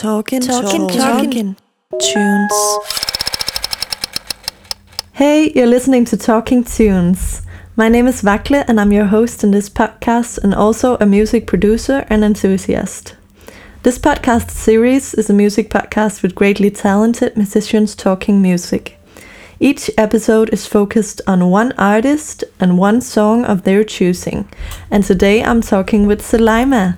Talking, talking, talking, tunes. Hey, you're listening to Talking Tunes. My name is Vakle and I'm your host in this podcast and also a music producer and enthusiast. This podcast series is a music podcast with greatly talented musicians talking music. Each episode is focused on one artist and one song of their choosing. And today I'm talking with Soleima.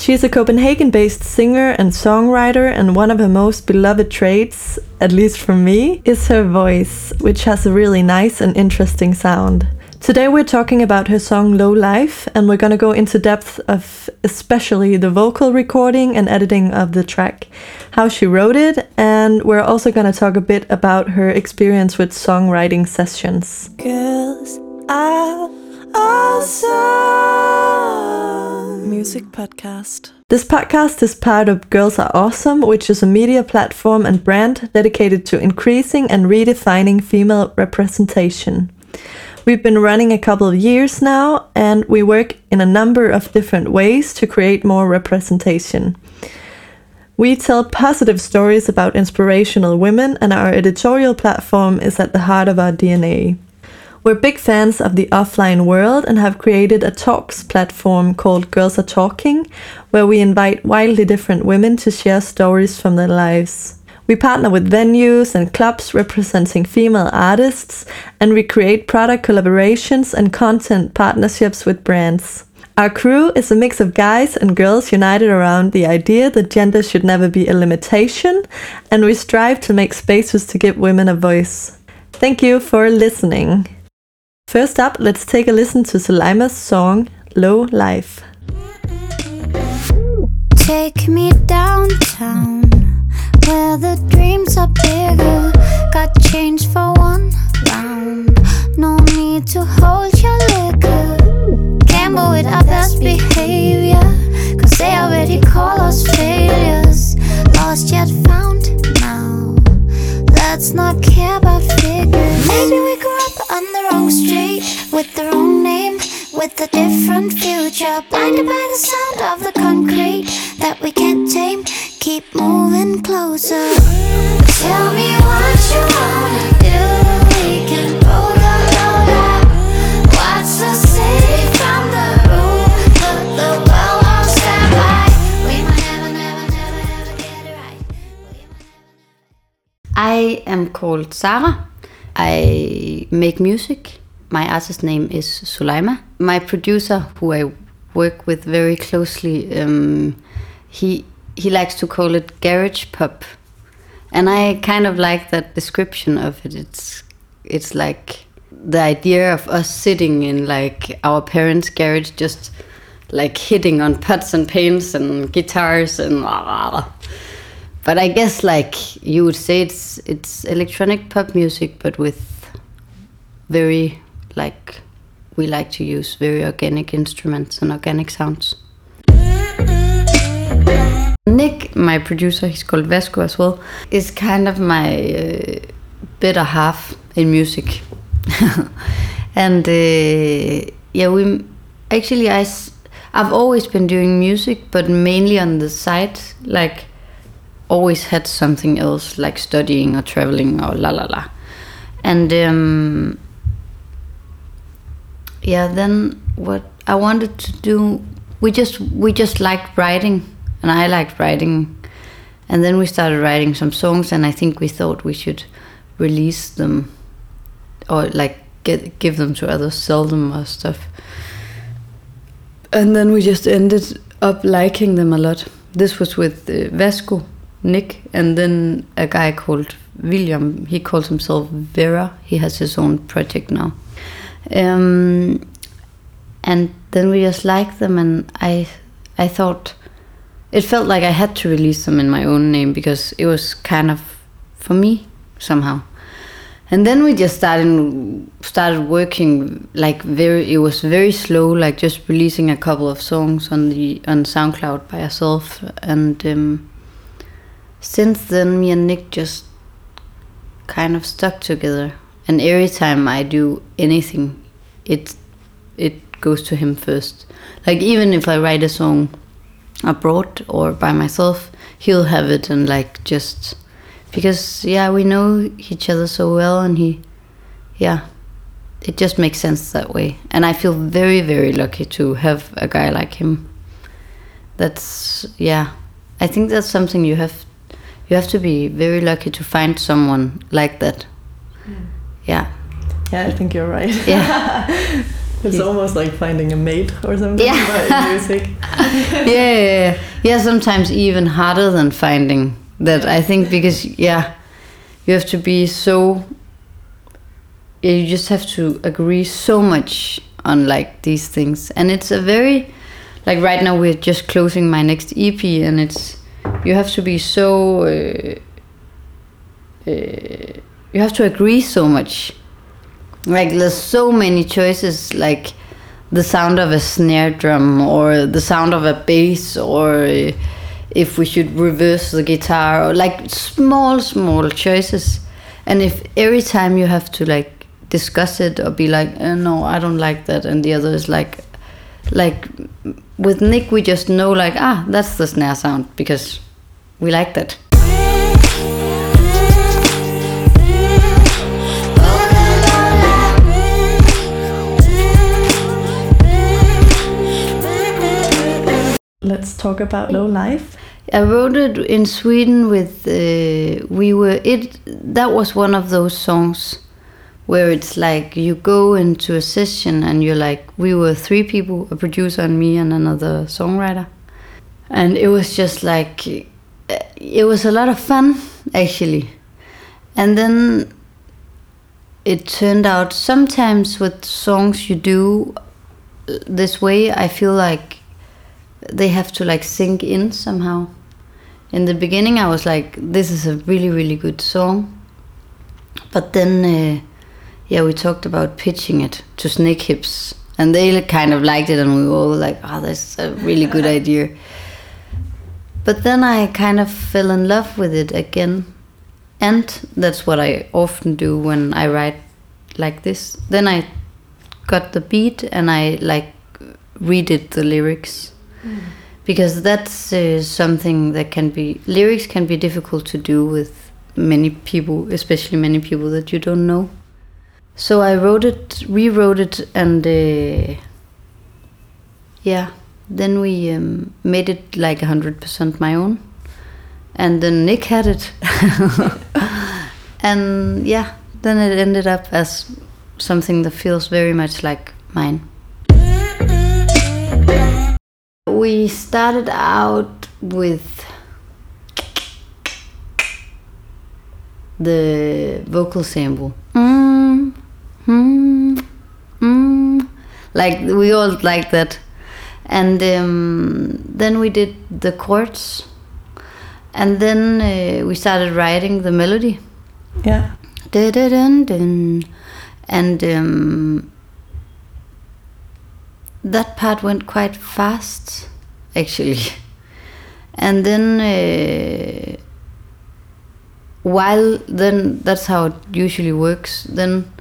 She is a Copenhagen based singer and songwriter, and one of her most beloved traits, at least for me, is her voice, which has a really nice and interesting sound. Today we're talking about her song Low Life, and we're gonna go into depth of especially the vocal recording and editing of the track, how she wrote it, and we're also gonna talk a bit about her experience with songwriting sessions. Girls are awesome. Music podcast. This podcast is part of Girls Are Awesome, which is a media platform and brand dedicated to increasing and redefining female representation. We've been running a couple of years now, and we work in a number of different ways to create more representation. We tell positive stories about inspirational women, and our editorial platform is at the heart of our DNA. We're big fans of the offline world and have created a talks platform called Girls Are Talking, where we invite wildly different women to share stories from their lives. We partner with venues and clubs representing female artists, and we create product collaborations and content partnerships with brands. Our crew is a mix of guys and girls united around the idea that gender should never be a limitation, and we strive to make spaces to give women a voice. Thank you for listening. First up, let's take a listen to Soleima's song Low Life. Take me downtown where the dreams are bigger. Got change for one round. No need to hold your liquor. Gamble with our best behavior. Cause they already call us failures. Lost yet found now. Let's not care about figures. Maybe we grew up on the wrong street with the wrong name, with a different future. Blinded by the sound of the concrete that we can't tame. Keep moving closer. Tell me what you wanna do. We can I am called Sarah. I make music. My artist name is Soleima. My producer, who I work with very closely, um, he he likes to call it garage pop, and I kind of like that description of it. It's it's like the idea of us sitting in like our parents' garage, just like hitting on pots and pans and guitars and. But I guess like you would say it's it's electronic pop music, but with very like we like to use very organic instruments and organic sounds. Nick, my producer, he's called Vasco as well, is kind of my uh, better half in music. and uh, yeah, we actually I I've always been doing music, but mainly on the side, like always had something else like studying or traveling or la la la. And um, yeah, then what I wanted to do, we just we just liked writing, and I liked writing, and then we started writing some songs, and I think we thought we should release them, or like get give them to others, sell them or stuff. And then we just ended up liking them a lot. This was with uh, Nick, and then a guy called William. He calls himself Vera. He has his own project now. Um, and then we just liked them, and I, I thought it felt like I had to release them in my own name because it was kind of for me somehow. And then we just started started working like very. It was very slow, like just releasing a couple of songs on the on SoundCloud by ourselves, and um, since then, me and Nick just kind of stuck together. And every time I do anything, it it goes to him first. Like even if I write a song abroad or by myself, he'll have it and like just because yeah we know each other so well and he yeah it just makes sense that way and i feel very very lucky to have a guy like him that's yeah i think that's something you have you have to be very lucky to find someone like that hmm. yeah Yeah, I think you're right. yeah It's Yeah. almost like finding a mate or something Yeah. in music. yeah, yeah, yeah. Yeah, sometimes even harder than finding that. I think because yeah, you have to be so. You just have to agree so much on like these things, and it's a very, like right now we're just closing my next EP, and it's you have to be so. Uh, uh, you have to agree so much. Like there's so many choices, like the sound of a snare drum or the sound of a bass or if we should reverse the guitar or like small small choices and if every time you have to like discuss it or be like uh, no i don't like that and the other is like like with nick we just know like ah that's the snare sound because we like that Let's talk about low life. I wrote it in Sweden with uh, we were it that was one of those songs where it's like you go into a session and you're like we were three people a producer and me and another songwriter and it was just like it was a lot of fun actually and then it turned out sometimes with songs you do uh, this way I feel like they have to like sink in somehow. In the beginning, I was like, "This is a really, really good song," but then, uh, yeah, we talked about pitching it to Snakehips, and they kind of liked it, and we were all like, "Oh, that's a really good idea." But then I kind of fell in love with it again, and that's what I often do when I write like this. Then I got the beat and I like redid the lyrics. Because that's uh, something that can be lyrics can be difficult to do with many people especially many people that you don't know. So i wrote it rewrote it and uh, yeah then we um, made it like 100% my own and then nick had it and yeah then it ended up as something that feels very much like mine we started out with the vocal sample. Mm, mm, mm. Like we all like that. And um, then we did the chords. And then uh, we started writing the melody. Yeah. Dun-dun-dun-dun. And um, that part went quite fast, actually. And then, uh, while then that's how it usually works. Then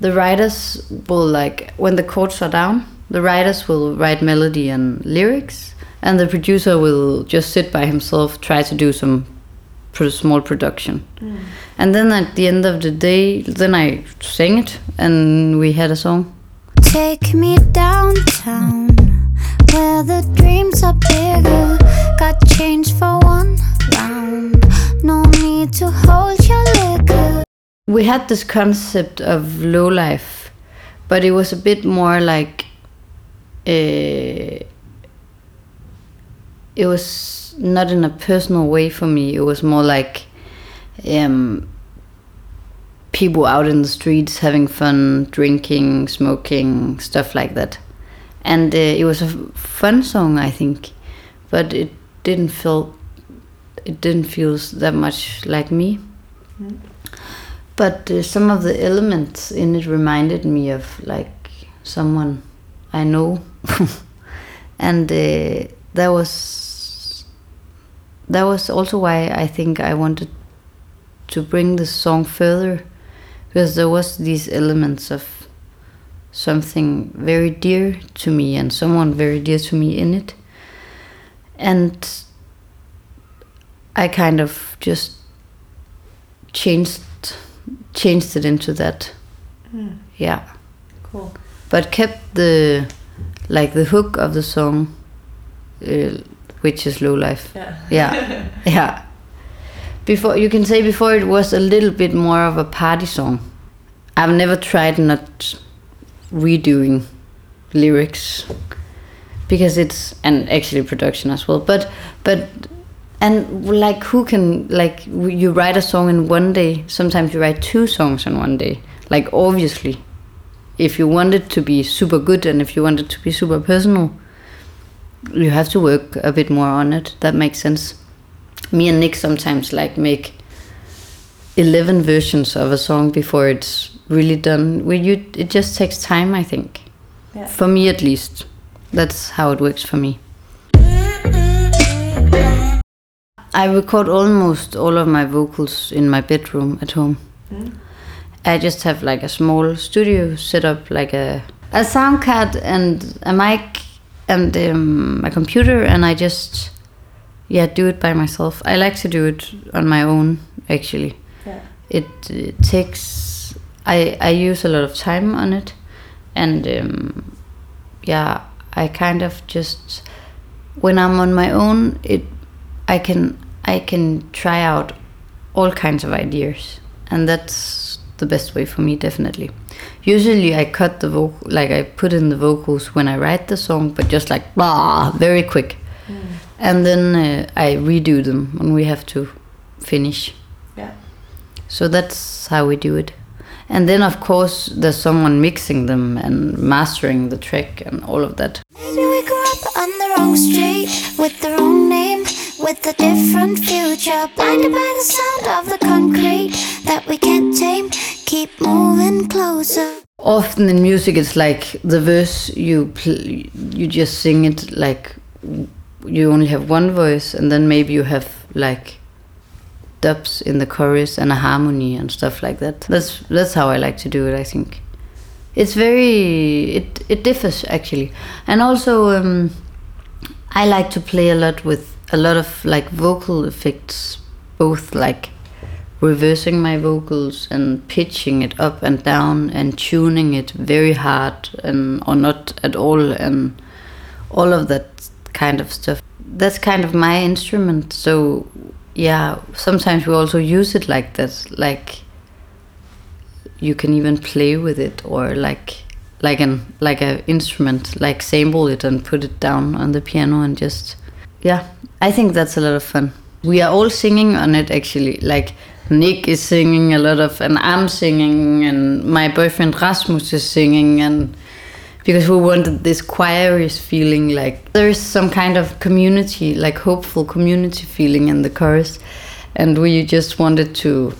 the writers will like when the chords are down, the writers will write melody and lyrics, and the producer will just sit by himself, try to do some small production. Mm. And then at the end of the day, then I sang it, and we had a song. Take me downtown where the dreams are bigger. Got change for one round. No need to hold your liquor. we had this concept of low life, but it was a bit more like it was not in a personal way for me. It was more like um, people out in the streets having fun, drinking, smoking, stuff like that. And uh, it was a f- fun song, I think, but it didn't feel it didn't feel that much like me but uh, some of the elements in it reminded me of like someone I know, and uh, that was that was also why I think I wanted to bring the song further, because there was these elements of something very dear to me and someone very dear to me in it, and I kind of just changed changed it into that. Yeah. Cool. But kept the like the hook of the song, uh, which is low life. Yeah. Yeah, yeah. Before you can say before it was a little bit more of a party song. I've never tried not redoing lyrics because it's and actually production as well. But but and like who can like you write a song in one day? Sometimes you write two songs in one day. Like obviously, if you want it to be super good and if you want it to be super personal, you have to work a bit more on it. That makes sense. Me and Nick sometimes like make eleven versions of a song before it's really done. We you it just takes time, I think. Yeah. For me at least, that's how it works for me. I record almost all of my vocals in my bedroom at home. Mm. I just have like a small studio set up, like a a sound card and a mic and um, a computer, and I just yeah do it by myself. I like to do it on my own actually. Yeah. It, it takes I I use a lot of time on it, and um, yeah I kind of just when I'm on my own it I can I can try out all kinds of ideas, and that's the best way for me, definitely. Usually, I cut the vocal, like I put in the vocals when I write the song, but just like blah, very quick, and then uh, I redo them when we have to finish. Yeah. So that's how we do it. And then, of course, there's someone mixing them and mastering the track and all of that. Maybe we grew up on the wrong street with the wrong name, with a different future. Blinded by the sound of the concrete that we can't tame. Keep moving closer. often in music it's like the verse you pl- you just sing it like you only have one voice and then maybe you have like dubs in the chorus and a harmony and stuff like that. That's that's how i like to do it i think. It's very it it differs actually. And also um, i like to play a lot with a lot of like vocal effects both like reversing my vocals and pitching it up and down and tuning it very hard and or not at all and all of that kind of stuff. That's kind of my instrument. So yeah sometimes we also use it like that like you can even play with it or like like an like a instrument like sample it and put it down on the piano and just yeah i think that's a lot of fun. We are all singing on it actually. Like nick is singing a lot of and i'm singing and my boyfriend rasmus is singing and because we wanted this choirish feeling like there is some kind of community like hopeful community feeling in the chorus. And we just wanted to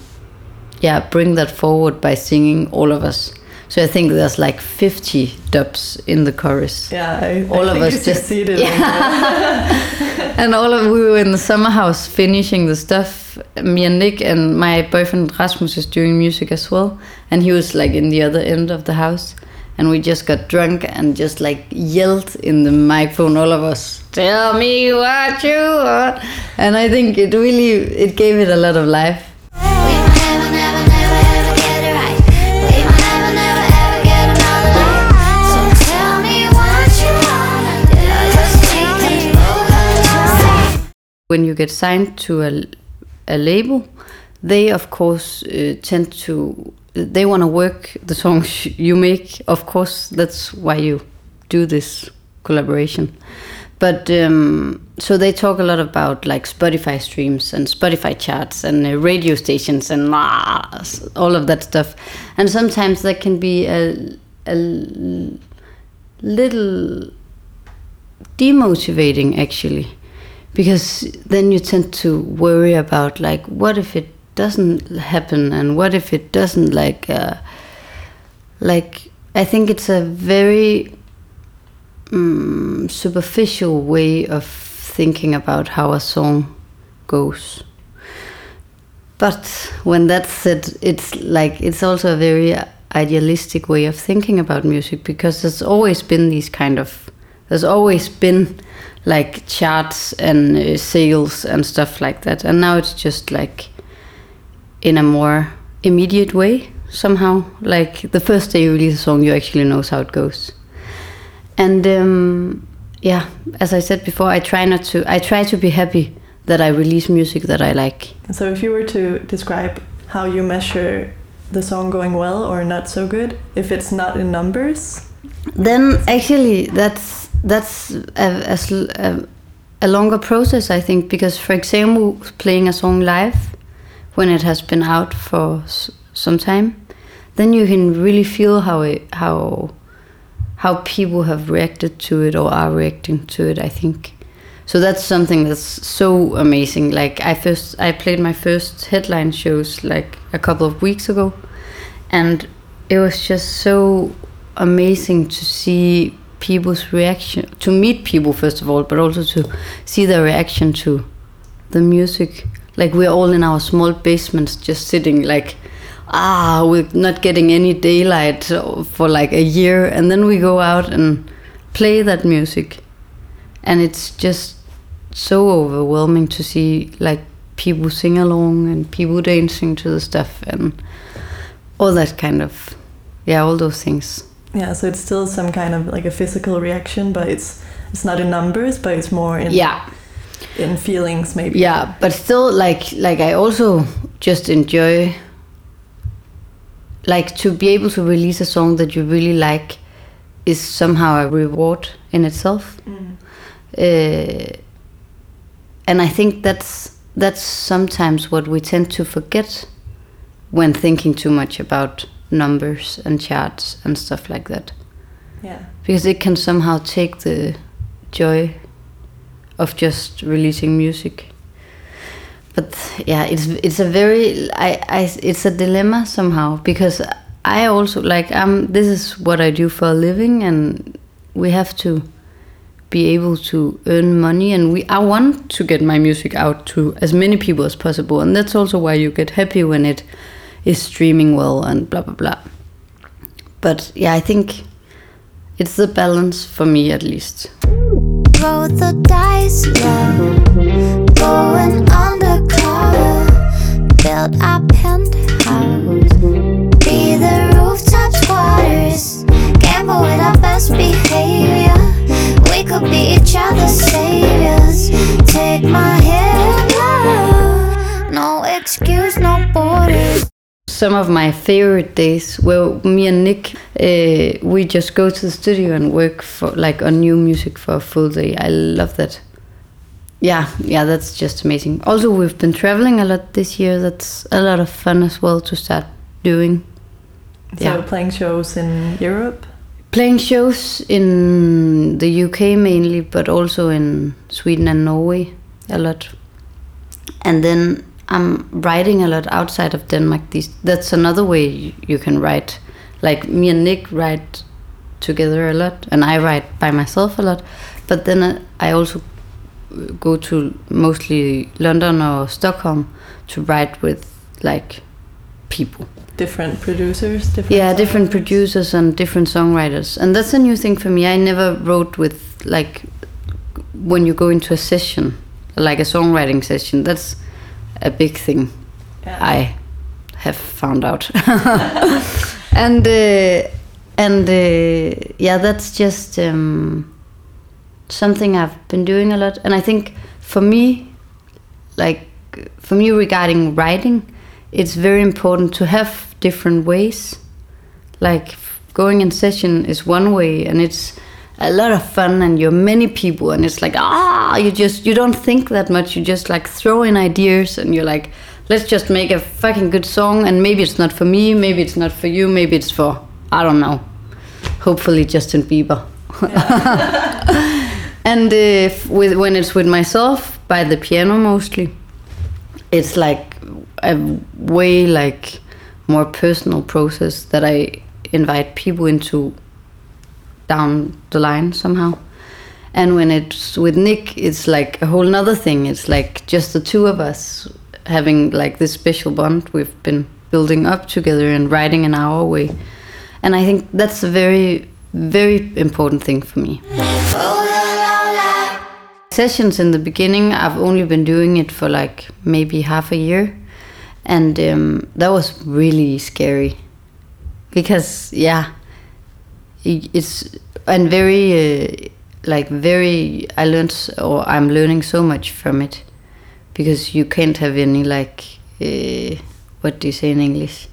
yeah bring that forward by singing all of us so i think there's like 50 dubs in the chorus. Yeah, I, All I of us just- succeeded. and all of we were in the summer house finishing the stuff. Me and nick and my boyfriend rasmus is doing music as well. And he was like in the other end of the house. And we just got drunk and just like yelled in the microphone all of us. Tell me what you want. And i think it really it gave it a lot of life when you get signed to a, a label, they of course uh, tend to they want to work the songs you make. Of course, that's why you do this collaboration. But um, so they talk a lot about like Spotify streams and Spotify charts and uh, radio stations and ah, all of that stuff. And sometimes that can be a, a little demotivating actually because then you tend to worry about like what if it doesn't happen and what if it doesn't like uh, like i think it's a very um, superficial way of thinking about how a song goes. But when that's said it's like it's also a very idealistic way of thinking about music because there's always been these kind of There's always been like charts and uh, sales and stuff like that, and now it's just like in a more immediate way somehow. Like the first day you release a song, you actually knows how it goes. And um, yeah, as I said before, I try not to. I try to be happy that I release music that I like. So if you were to describe how you measure the song going well or not so good, if it's not in numbers, Then actually, that's that's a, a a, longer process, I think, because for example, playing a song live when it has been out for some time, then you can really feel how it how how people have reacted to it or are reacting to it. I think. So that's something that's so amazing. Like I first, I played my first headline shows like a couple of weeks ago, and it was just so amazing to see people's reaction to meet people first of all but also to see their reaction to the music. Like we're all in our small basements just sitting like ah we're not getting any daylight for like a year. And then we go out and play that music. And it's just so overwhelming to see like people sing along and people dancing to the stuff and all that kind of yeah all those things yeah, so it's still some kind of like a physical reaction, but it's it's not in numbers, but it's more in yeah in feelings maybe. yeah but still like like i also just enjoy like to be able to release a song that you really like is somehow a reward in itself Mm. uh, and i think that's that's sometimes what we tend to forget when thinking too much about numbers and charts and stuff like that. Yeah. because it can somehow take the joy of just releasing music. But yeah it's it's a very I, I it's a dilemma somehow because i also like um this is what i do for a living and we have to be able to earn money and we i want to get my music out to as many people as possible. And that's also why you get happy when it is streaming well and blah blah blah. But yeah i think it's the balance for me at least. Roll the dice low, going undercover. Some of my favorite days where me and Nick uh, we just go to the studio and work for like on new music for a full day. I love that. Yeah, yeah, that's just amazing. Also, we've been traveling a lot this year. That's a lot of fun as well to start doing. So Yeah. playing shows in Europe. Playing shows in the UK mainly, but also in Sweden and Norway a lot. And then I'm writing a lot outside of Denmark. These that's another way you- can write. Like me and Nick write together a lot, and I write by myself a lot. But then uh, I also go to mostly London or Stockholm to write with like people Different producers, different yeah different producers and different songwriters and that's a new thing for me i never wrote with like when you go into a session like a songwriting session that's a big thing Yeah. i have found out. And uh, and uh, yeah that's just um, something i've been doing a lot. And i think for me like for me regarding writing it's very important to have different ways. Like going in session is one way and it's a lot of fun and you're many people and it's like ah you just you don't think that much. You just like throw in ideas and you're like let's just make a fucking good song and maybe it's not for me maybe it's not for you maybe it's for i don't know hopefully justin bieber. And if with when it's with myself by the piano mostly it's like a way like more personal process that I invite people into down the line somehow. And when it's with Nick, it's like a whole nother thing. It's like just the two of us having like this special bond we've been building up together and writing in our way. And I think that's a very, very important thing for me. Sessions in the beginning, I've only been doing it for like maybe half a year, and um, that was really scary because yeah, it's and very uh, like very. I learned or I'm learning so much from it because you can't have any like uh, what do you say in English?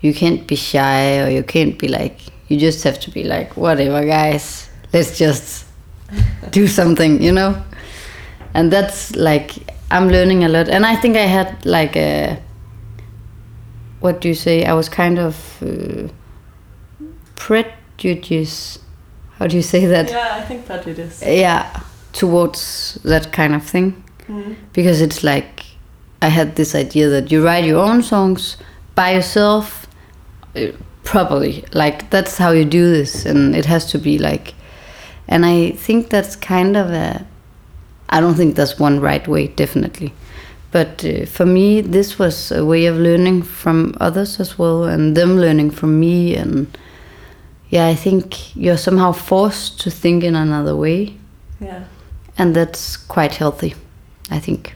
You can't be shy or you can't be like you just have to be like whatever guys let's just do something you know and that's like i'm learning a lot and i think i had like a what do you say i was kind of uh, prejudice how do you say that? Yeah, I think that it is. yeah towards that kind of thing. Because it's like i had this idea that you write your own songs by yourself uh, properly. Like that's how you do this and it has to be like and i think that's kind of a i don't think that's one right way definitely. But uh, for me this was a way of learning from others as well and them learning from me and yeah i think you're somehow forced to think in another way. Yeah. and that's quite healthy i think.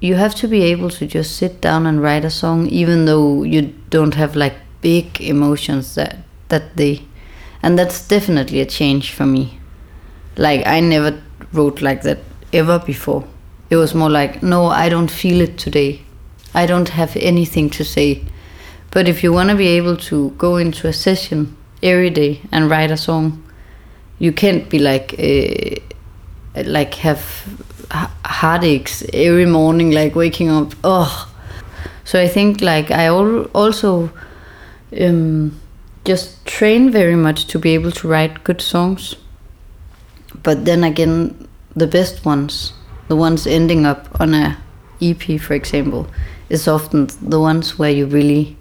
You have to be able to just sit down and write a song even though you don't have like big emotions that that day and that's definitely a change for me like i never wrote like that ever before. It was more like no i don't feel it today. I don't have anything to say. But if you want to be able to go into a session every day and write a song you can't be like uh, like have heartaches every morning like waking up oh so i think like i al- also um, just train very much to be able to write good songs but then again the best ones the ones ending up on a ep for example is often the ones where you really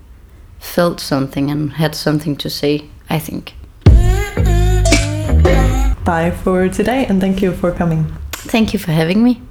felt something and had something to say i think. Bye for today, and thank you for coming. thank you for having me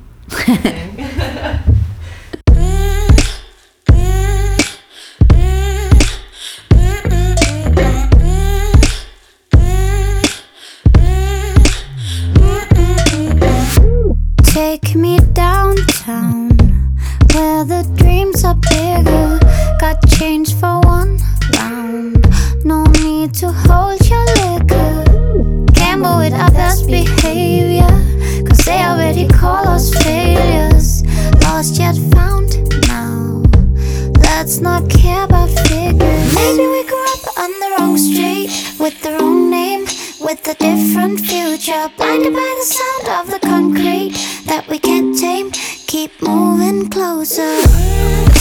with a different future. Blinded by the sound of the concrete that we can't tame. Keep moving closer.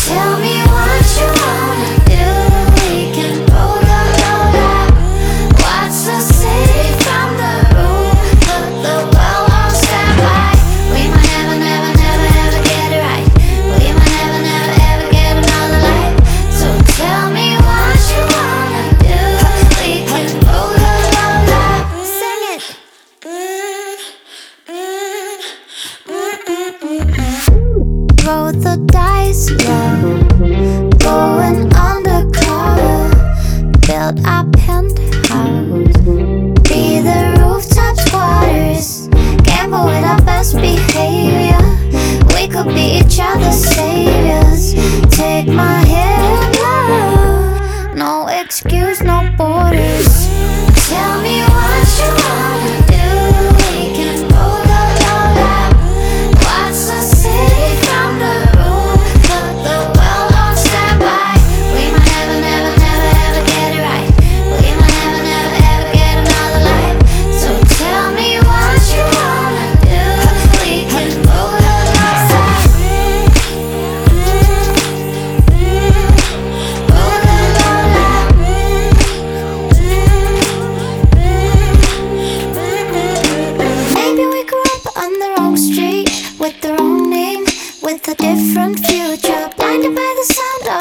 Tell me what you wanna do. We can roll a roll up. Watch the city name, with a different future. Blinded by the sound of